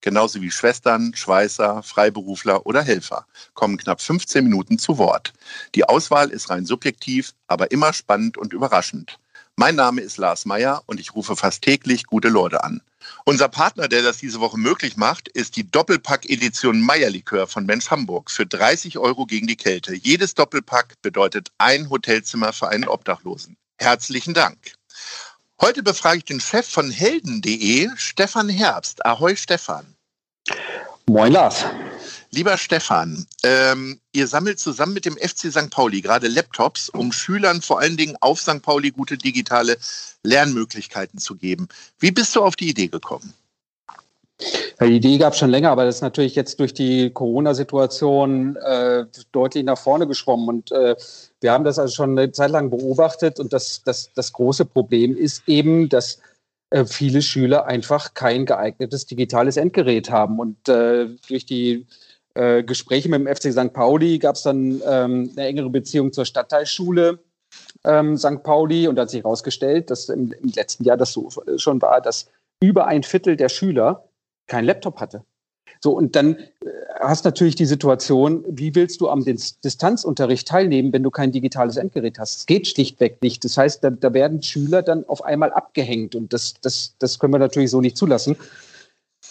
genauso wie Schwestern, Schweißer, Freiberufler oder Helfer, kommen knapp 15 Minuten zu Wort. Die Auswahl ist rein subjektiv, aber immer spannend und überraschend. Mein Name ist Lars Meyer und ich rufe fast täglich gute Leute an. Unser Partner, der das diese Woche möglich macht, ist die Doppelpack-Edition Meierlikör von Mensch Hamburg für 30 Euro gegen die Kälte. Jedes Doppelpack bedeutet ein Hotelzimmer für einen Obdachlosen. Herzlichen Dank. Heute befrage ich den Chef von helden.de, Stefan Herbst. Ahoi, Stefan. Moin, Lars. Lieber Stefan, ähm, ihr sammelt zusammen mit dem FC St. Pauli gerade Laptops, um Schülern vor allen Dingen auf St. Pauli gute digitale Lernmöglichkeiten zu geben. Wie bist du auf die Idee gekommen? Die Idee gab es schon länger, aber das ist natürlich jetzt durch die Corona-Situation äh, deutlich nach vorne geschwommen. Und äh, wir haben das also schon eine Zeit lang beobachtet. Und das, das, das große Problem ist eben, dass äh, viele Schüler einfach kein geeignetes digitales Endgerät haben. Und äh, durch die äh, Gespräche mit dem FC St. Pauli gab es dann ähm, eine engere Beziehung zur Stadtteilschule ähm, St. Pauli. Und da hat sich herausgestellt, dass im, im letzten Jahr das so schon war, dass über ein Viertel der Schüler kein Laptop hatte. So, und dann äh, hast natürlich die Situation, wie willst du am Distanzunterricht teilnehmen, wenn du kein digitales Endgerät hast? Es geht schlichtweg nicht. Das heißt, da, da werden Schüler dann auf einmal abgehängt und das, das, das können wir natürlich so nicht zulassen.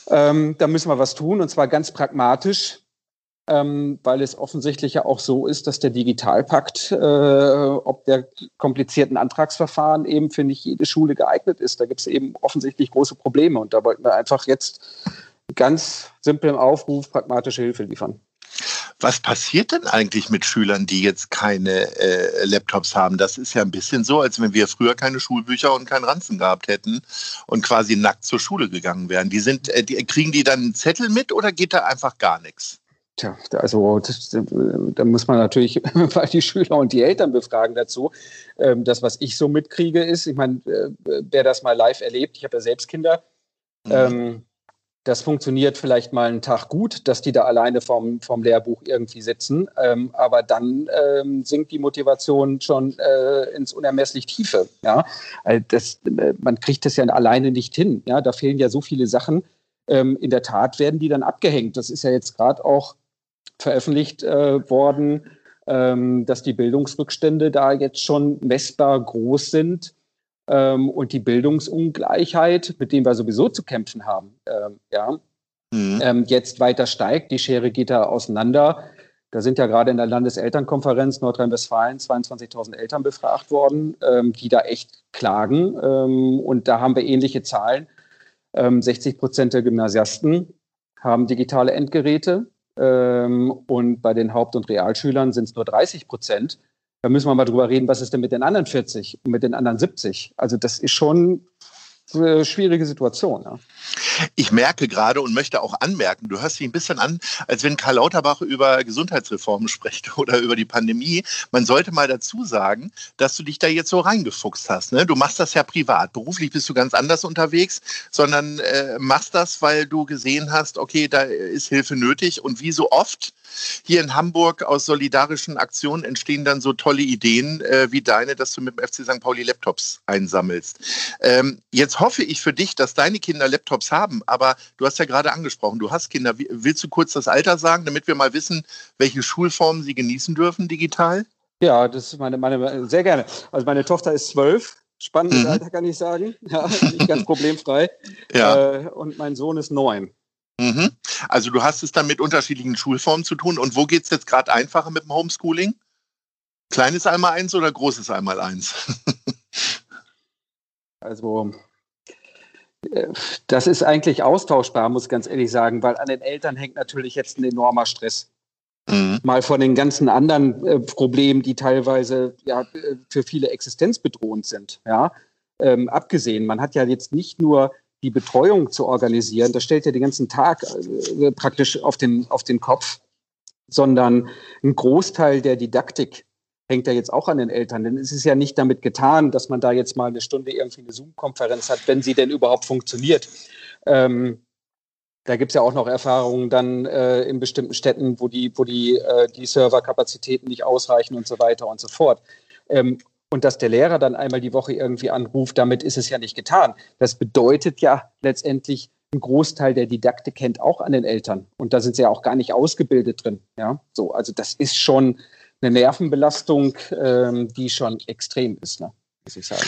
Ähm, da müssen wir was tun und zwar ganz pragmatisch, ähm, weil es offensichtlich ja auch so ist, dass der Digitalpakt, äh, ob der komplizierten Antragsverfahren eben für nicht jede Schule geeignet ist. Da gibt es eben offensichtlich große Probleme und da wollten wir einfach jetzt ganz simpel im Aufruf pragmatische Hilfe liefern. Was passiert denn eigentlich mit Schülern, die jetzt keine äh, Laptops haben? Das ist ja ein bisschen so, als wenn wir früher keine Schulbücher und keinen Ranzen gehabt hätten und quasi nackt zur Schule gegangen wären. Die sind, äh, die, kriegen die dann einen Zettel mit oder geht da einfach gar nichts? Tja, also das, da muss man natürlich die Schüler und die Eltern befragen dazu. Ähm, das, was ich so mitkriege, ist, ich meine, äh, wer das mal live erlebt, ich habe ja selbst Kinder, mhm. ähm, das funktioniert vielleicht mal einen Tag gut, dass die da alleine vom, vom Lehrbuch irgendwie sitzen. Ähm, aber dann sinkt die Motivation schon äh, ins unermesslich Tiefe. Ja? Also das, äh, man kriegt das ja alleine nicht hin. Ja? Da fehlen ja so viele Sachen. In der Tat werden die dann abgehängt. Das ist ja jetzt gerade auch veröffentlicht äh, worden, ähm, dass die Bildungsrückstände da jetzt schon messbar groß sind ähm, und die Bildungsungleichheit, mit dem wir sowieso zu kämpfen haben, ähm, ja, mhm. ähm, jetzt weiter steigt. Die Schere geht da auseinander. Da sind ja gerade in der Landeselternkonferenz Nordrhein-Westfalen 22.000 Eltern befragt worden, ähm, die da echt klagen. Ähm, und da haben wir ähnliche Zahlen. 60 ähm, Prozent der Gymnasiasten haben digitale Endgeräte. Und bei den Haupt- und Realschülern sind es nur 30 Prozent. Da müssen wir mal drüber reden, was ist denn mit den anderen 40 und mit den anderen 70? Also das ist schon eine schwierige Situation. Ja. Ich merke gerade und möchte auch anmerken, du hörst dich ein bisschen an, als wenn Karl Lauterbach über Gesundheitsreformen spricht oder über die Pandemie. Man sollte mal dazu sagen, dass du dich da jetzt so reingefuchst hast. Ne? Du machst das ja privat. Beruflich bist du ganz anders unterwegs, sondern äh, machst das, weil du gesehen hast, okay, da ist Hilfe nötig. Und wie so oft hier in Hamburg aus solidarischen Aktionen entstehen dann so tolle Ideen äh, wie deine, dass du mit dem FC St. Pauli Laptops einsammelst. Ähm, jetzt hoffe ich für dich, dass deine Kinder Laptops haben, aber du hast ja gerade angesprochen, du hast Kinder. Willst du kurz das Alter sagen, damit wir mal wissen, welche Schulformen sie genießen dürfen digital? Ja, das ist meine, meine sehr gerne. Also meine Tochter ist zwölf. Spannendes mhm. Alter kann ich sagen. Ja, nicht ganz problemfrei. Ja. Äh, und mein Sohn ist neun. Mhm. Also du hast es dann mit unterschiedlichen Schulformen zu tun. Und wo geht es jetzt gerade einfacher mit dem Homeschooling? Kleines einmal eins oder großes einmal eins? also das ist eigentlich austauschbar, muss ich ganz ehrlich sagen, weil an den Eltern hängt natürlich jetzt ein enormer Stress. Mhm. Mal von den ganzen anderen äh, Problemen, die teilweise ja, für viele existenzbedrohend sind. Ja? Ähm, abgesehen, man hat ja jetzt nicht nur die Betreuung zu organisieren, das stellt ja den ganzen Tag äh, praktisch auf den, auf den Kopf. sondern ein Großteil der Didaktik hängt ja jetzt auch an den Eltern. Denn es ist ja nicht damit getan, dass man da jetzt mal eine Stunde irgendwie eine Zoom-Konferenz hat, wenn sie denn überhaupt funktioniert. Ähm, da gibt es ja auch noch Erfahrungen dann äh, in bestimmten Städten, wo die, wo die, äh, die Serverkapazitäten nicht ausreichen und so weiter und so fort. Ähm, und dass der Lehrer dann einmal die Woche irgendwie anruft, damit ist es ja nicht getan. Das bedeutet ja letztendlich, ein Großteil der Didaktik kennt auch an den Eltern. Und da sind sie ja auch gar nicht ausgebildet drin. Ja, so, also das ist schon eine Nervenbelastung, ähm, die schon extrem ist, ne? muss ich sagen.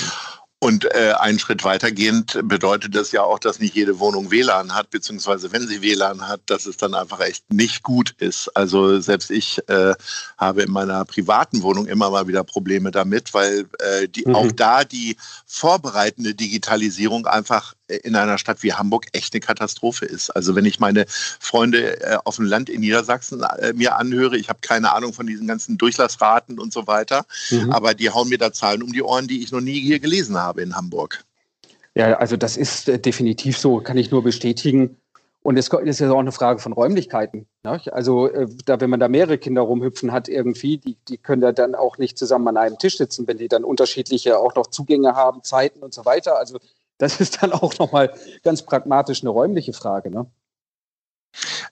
Und äh, einen Schritt weitergehend bedeutet das ja auch, dass nicht jede Wohnung WLAN hat, beziehungsweise wenn sie WLAN hat, dass es dann einfach echt nicht gut ist. Also selbst ich äh, habe in meiner privaten Wohnung immer mal wieder Probleme damit, weil äh, die, mhm. auch da die vorbereitende Digitalisierung einfach in einer Stadt wie Hamburg echt eine Katastrophe ist. Also wenn ich meine Freunde äh, auf dem Land in Niedersachsen äh, mir anhöre, ich habe keine Ahnung von diesen ganzen Durchlassraten und so weiter, mhm. aber die hauen mir da Zahlen um die Ohren, die ich noch nie hier gelesen habe in Hamburg. Ja, also das ist äh, definitiv so, kann ich nur bestätigen. Und es ist ja auch eine Frage von Räumlichkeiten. Ne? Also da, wenn man da mehrere Kinder rumhüpfen hat irgendwie, die, die können ja dann auch nicht zusammen an einem Tisch sitzen, wenn die dann unterschiedliche auch noch Zugänge haben, Zeiten und so weiter. Also das ist dann auch nochmal ganz pragmatisch eine räumliche Frage. Ne?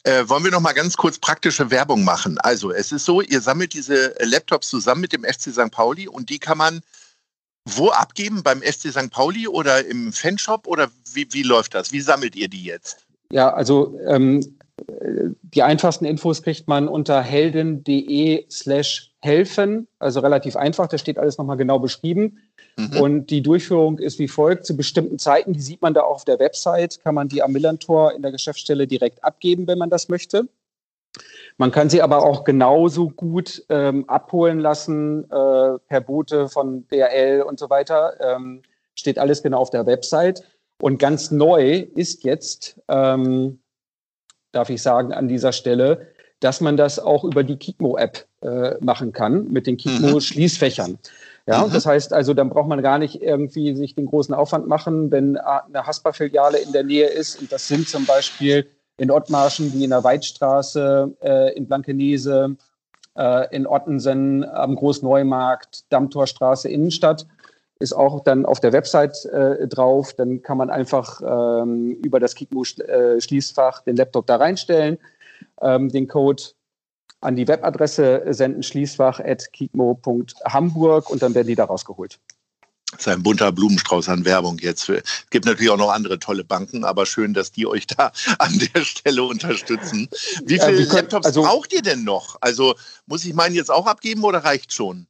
Äh, wollen wir noch mal ganz kurz praktische Werbung machen? Also es ist so, ihr sammelt diese Laptops zusammen mit dem FC St. Pauli und die kann man wo abgeben? Beim FC St. Pauli oder im Fanshop oder wie, wie läuft das? Wie sammelt ihr die jetzt? Ja, also ähm, die einfachsten Infos kriegt man unter helden.de slash helfen. Also relativ einfach, da steht alles nochmal genau beschrieben. Mhm. Und die Durchführung ist wie folgt. Zu bestimmten Zeiten, die sieht man da auch auf der Website, kann man die am Millantor in der Geschäftsstelle direkt abgeben, wenn man das möchte. Man kann sie aber auch genauso gut ähm, abholen lassen äh, per Boote von DRL und so weiter. Ähm, steht alles genau auf der Website. Und ganz neu ist jetzt, ähm, darf ich sagen, an dieser Stelle, dass man das auch über die Kikmo-App äh, machen kann mit den Kikmo-Schließfächern. Mhm. Ja, mhm. das heißt also, dann braucht man gar nicht irgendwie sich den großen Aufwand machen, wenn eine Haspa-Filiale in der Nähe ist. Und das sind zum Beispiel in Ottmarschen, wie in der Weidstraße, äh, in Blankenese, äh, in Ottensen, am Großneumarkt, Dammtorstraße, Innenstadt. Ist auch dann auf der Website äh, drauf. Dann kann man einfach ähm, über das Kikmo-Schließfach den Laptop da reinstellen, ähm, den Code an die Webadresse senden, schließfach.kikmo.hamburg und dann werden die da rausgeholt. Das ist ein bunter Blumenstrauß an Werbung jetzt. Es gibt natürlich auch noch andere tolle Banken, aber schön, dass die euch da an der Stelle unterstützen. Wie viele ja, Laptops also, braucht ihr denn noch? Also muss ich meinen jetzt auch abgeben oder reicht schon?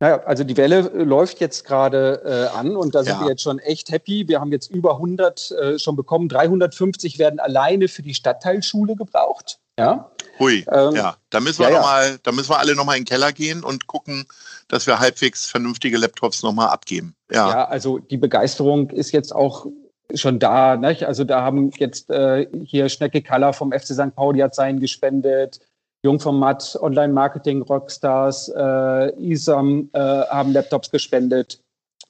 Naja, also die Welle läuft jetzt gerade äh, an und da sind ja. wir jetzt schon echt happy. Wir haben jetzt über 100 äh, schon bekommen. 350 werden alleine für die Stadtteilschule gebraucht. Ja. Hui, ähm, ja, da müssen wir ja, noch mal, da müssen wir alle noch mal in den Keller gehen und gucken, dass wir halbwegs vernünftige Laptops noch mal abgeben. Ja, ja also die Begeisterung ist jetzt auch schon da. Nicht? Also da haben jetzt äh, hier Schnecke Kaller vom FC St. Pauli hat seinen gespendet. Jung vom Matt, Online-Marketing, Rockstars, äh, ISAM äh, haben Laptops gespendet.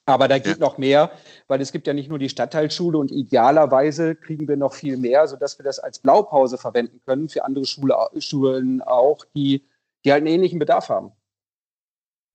Aber da geht ja. noch mehr, weil es gibt ja nicht nur die Stadtteilschule und idealerweise kriegen wir noch viel mehr, sodass wir das als Blaupause verwenden können für andere Schule, Schulen auch, die, die halt einen ähnlichen Bedarf haben.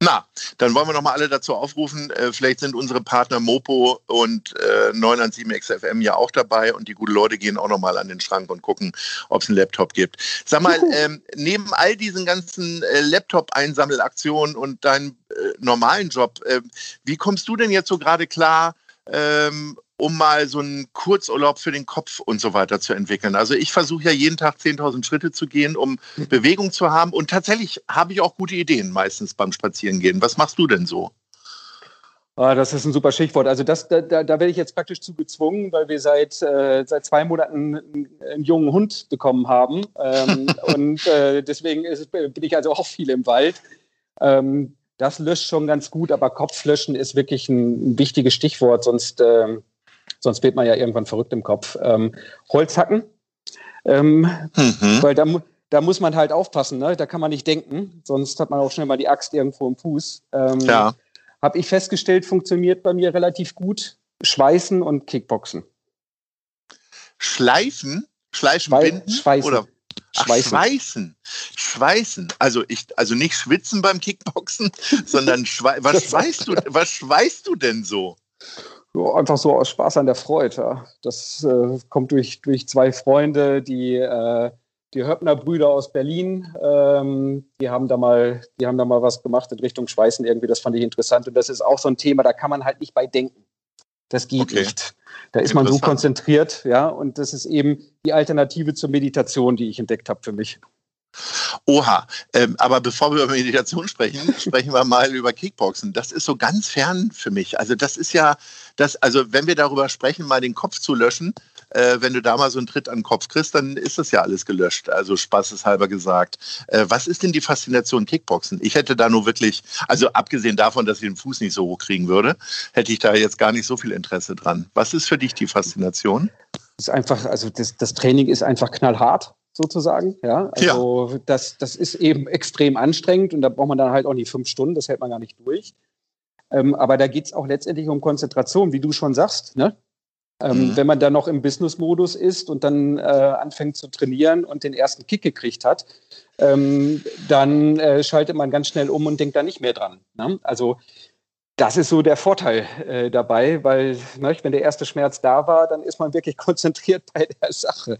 Na, dann wollen wir noch mal alle dazu aufrufen. Äh, vielleicht sind unsere Partner Mopo und äh, 917 XFM ja auch dabei und die guten Leute gehen auch noch mal an den Schrank und gucken, ob es einen Laptop gibt. Sag mal, ähm, neben all diesen ganzen äh, Laptop-Einsammelaktionen und deinem äh, normalen Job, äh, wie kommst du denn jetzt so gerade klar ähm, um mal so einen Kurzurlaub für den Kopf und so weiter zu entwickeln. Also ich versuche ja jeden Tag 10.000 Schritte zu gehen, um mhm. Bewegung zu haben. Und tatsächlich habe ich auch gute Ideen meistens beim Spazierengehen. Was machst du denn so? Ah, das ist ein super Stichwort. Also das, da, da werde ich jetzt praktisch zu gezwungen, weil wir seit, äh, seit zwei Monaten einen, einen, jungen Hund bekommen haben. Ähm, und äh, deswegen ist, bin ich also auch viel im Wald. Ähm, das löscht schon ganz gut, aber Kopflöschen ist wirklich ein, ein wichtiges Stichwort, sonst ähm, Sonst wird man ja irgendwann verrückt im Kopf. Ähm, Holz hacken, ähm, mhm. weil da, da muss man halt aufpassen. Ne? Da kann man nicht denken, sonst hat man auch schnell mal die Axt irgendwo im Fuß. Ähm, ja. Habe ich festgestellt, funktioniert bei mir relativ gut. Schweißen und Kickboxen. Schleifen? Schleifen, Schwei binden? Schweißen. Oder? Schweißen. Ach, schweißen. Schweißen. Also ich, also nicht schwitzen beim Kickboxen, sondern schwei was schweißt du, was schweißt du denn so? Einfach so aus Spaß an der Freude. Ja. Das äh, kommt durch, durch zwei Freunde, die, äh, die Höppner-Brüder aus Berlin. Ähm, die, haben da mal, die haben da mal was gemacht in Richtung Schweißen irgendwie. Das fand ich interessant. Und das ist auch so ein Thema, da kann man halt nicht bei denken. Das geht okay. nicht. Da ist man so konzentriert, ja. Und das ist eben die Alternative zur Meditation, die ich entdeckt habe für mich. Oha, ähm, aber bevor wir über Meditation sprechen, sprechen wir mal über Kickboxen. Das ist so ganz fern für mich. Also das ist ja, das, also wenn wir darüber sprechen, mal den Kopf zu löschen, äh, wenn du da mal so einen Tritt an den Kopf kriegst, dann ist das ja alles gelöscht. Also spaßeshalber gesagt. Äh, was ist denn die Faszination Kickboxen? Ich hätte da nur wirklich, also abgesehen davon, dass ich den Fuß nicht so hoch kriegen würde, hätte ich da jetzt gar nicht so viel Interesse dran. Was ist für dich die Faszination? Ist einfach, also das, das Training ist einfach knallhart sozusagen. Ja, also ja. Das, das ist eben extrem anstrengend und da braucht man dann halt auch nicht fünf Stunden, das hält man gar nicht durch. Ähm, aber da geht es auch letztendlich um Konzentration, wie du schon sagst. Ne? Ähm, mhm. Wenn man dann noch im Business-Modus ist und dann äh, anfängt zu trainieren und den ersten Kick gekriegt hat, ähm, dann äh, schaltet man ganz schnell um und denkt da nicht mehr dran. Ne? Also das ist so der Vorteil äh, dabei, weil ne, wenn der erste Schmerz da war, dann ist man wirklich konzentriert bei der Sache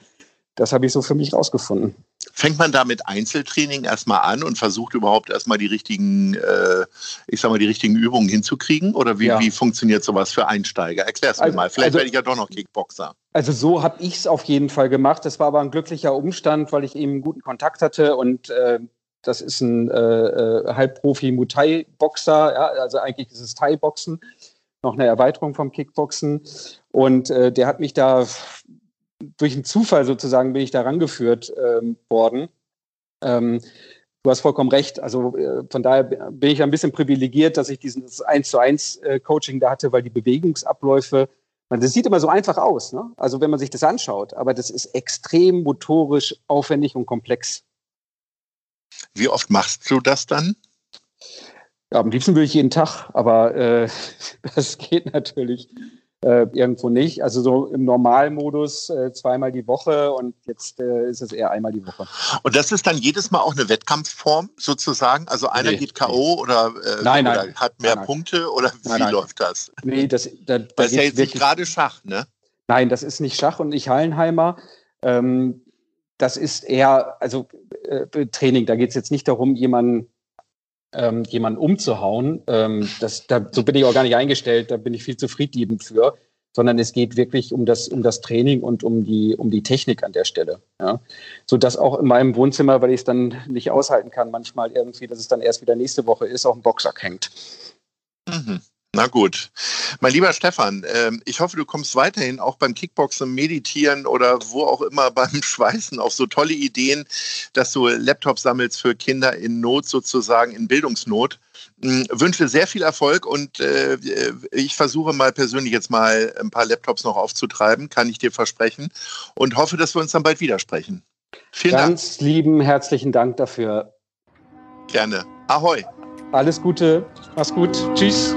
das habe ich so für mich rausgefunden. Fängt man da mit Einzeltraining erstmal an und versucht überhaupt erstmal die richtigen, äh, ich sag mal, die richtigen Übungen hinzukriegen? Oder wie, ja. wie funktioniert sowas für Einsteiger? Erklär es mir also, mal. Vielleicht also, werde ich ja doch noch Kickboxer. Also so habe ich es auf jeden Fall gemacht. Das war aber ein glücklicher Umstand, weil ich eben einen guten Kontakt hatte und äh, das ist ein äh, äh Halbprofi Muay Boxer, ja, also eigentlich ist es Thai Boxen, noch eine Erweiterung vom Kickboxen und äh, der hat mich da durch einen Zufall sozusagen bin ich da rangeführt ähm, worden. Ähm, du hast vollkommen recht. Also äh, von daher bin ich ein bisschen privilegiert, dass ich dieses 1 zu 1 äh, Coaching da hatte, weil die Bewegungsabläufe, man, das sieht immer so einfach aus, ne? also wenn man sich das anschaut, aber das ist extrem motorisch aufwendig und komplex. Wie oft machst du das dann? Ja, am liebsten würde ich jeden Tag, aber äh, das geht natürlich äh, irgendwo nicht. Also so im Normalmodus äh, zweimal die Woche und jetzt äh, ist es eher einmal die Woche. Und das ist dann jedes Mal auch eine Wettkampfform sozusagen? Also einer nee, geht K.O. Nee. oder, äh, nein, oder nein, hat mehr nein, Punkte oder wie läuft das? Nee, das, da, da das ist ja jetzt nicht gerade Schach, ne? Nein, das ist nicht Schach und nicht Hallenheimer. Ähm, das ist eher, also äh, Training, da geht es jetzt nicht darum, jemanden ähm, jemanden umzuhauen. Ähm, das, da, so bin ich auch gar nicht eingestellt, da bin ich viel zu friedliebend für, sondern es geht wirklich um das, um das Training und um die, um die Technik an der Stelle. Ja? So dass auch in meinem Wohnzimmer, weil ich es dann nicht aushalten kann, manchmal irgendwie, dass es dann erst wieder nächste Woche ist, auf dem Boxsack hängt. Mhm. Na gut. Mein lieber Stefan, äh, ich hoffe, du kommst weiterhin auch beim Kickboxen, Meditieren oder wo auch immer beim Schweißen auf so tolle Ideen, dass du Laptops sammelst für Kinder in Not sozusagen, in Bildungsnot. Hm, wünsche sehr viel Erfolg und äh, ich versuche mal persönlich jetzt mal ein paar Laptops noch aufzutreiben, kann ich dir versprechen und hoffe, dass wir uns dann bald widersprechen. Vielen Ganz Dank. Ganz lieben herzlichen Dank dafür. Gerne. Ahoi. Alles Gute. Mach's gut. Tschüss.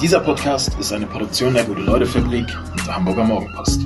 Dieser Podcast ist eine Produktion der Gute-Leute-Fabrik und der Hamburger Morgenpost.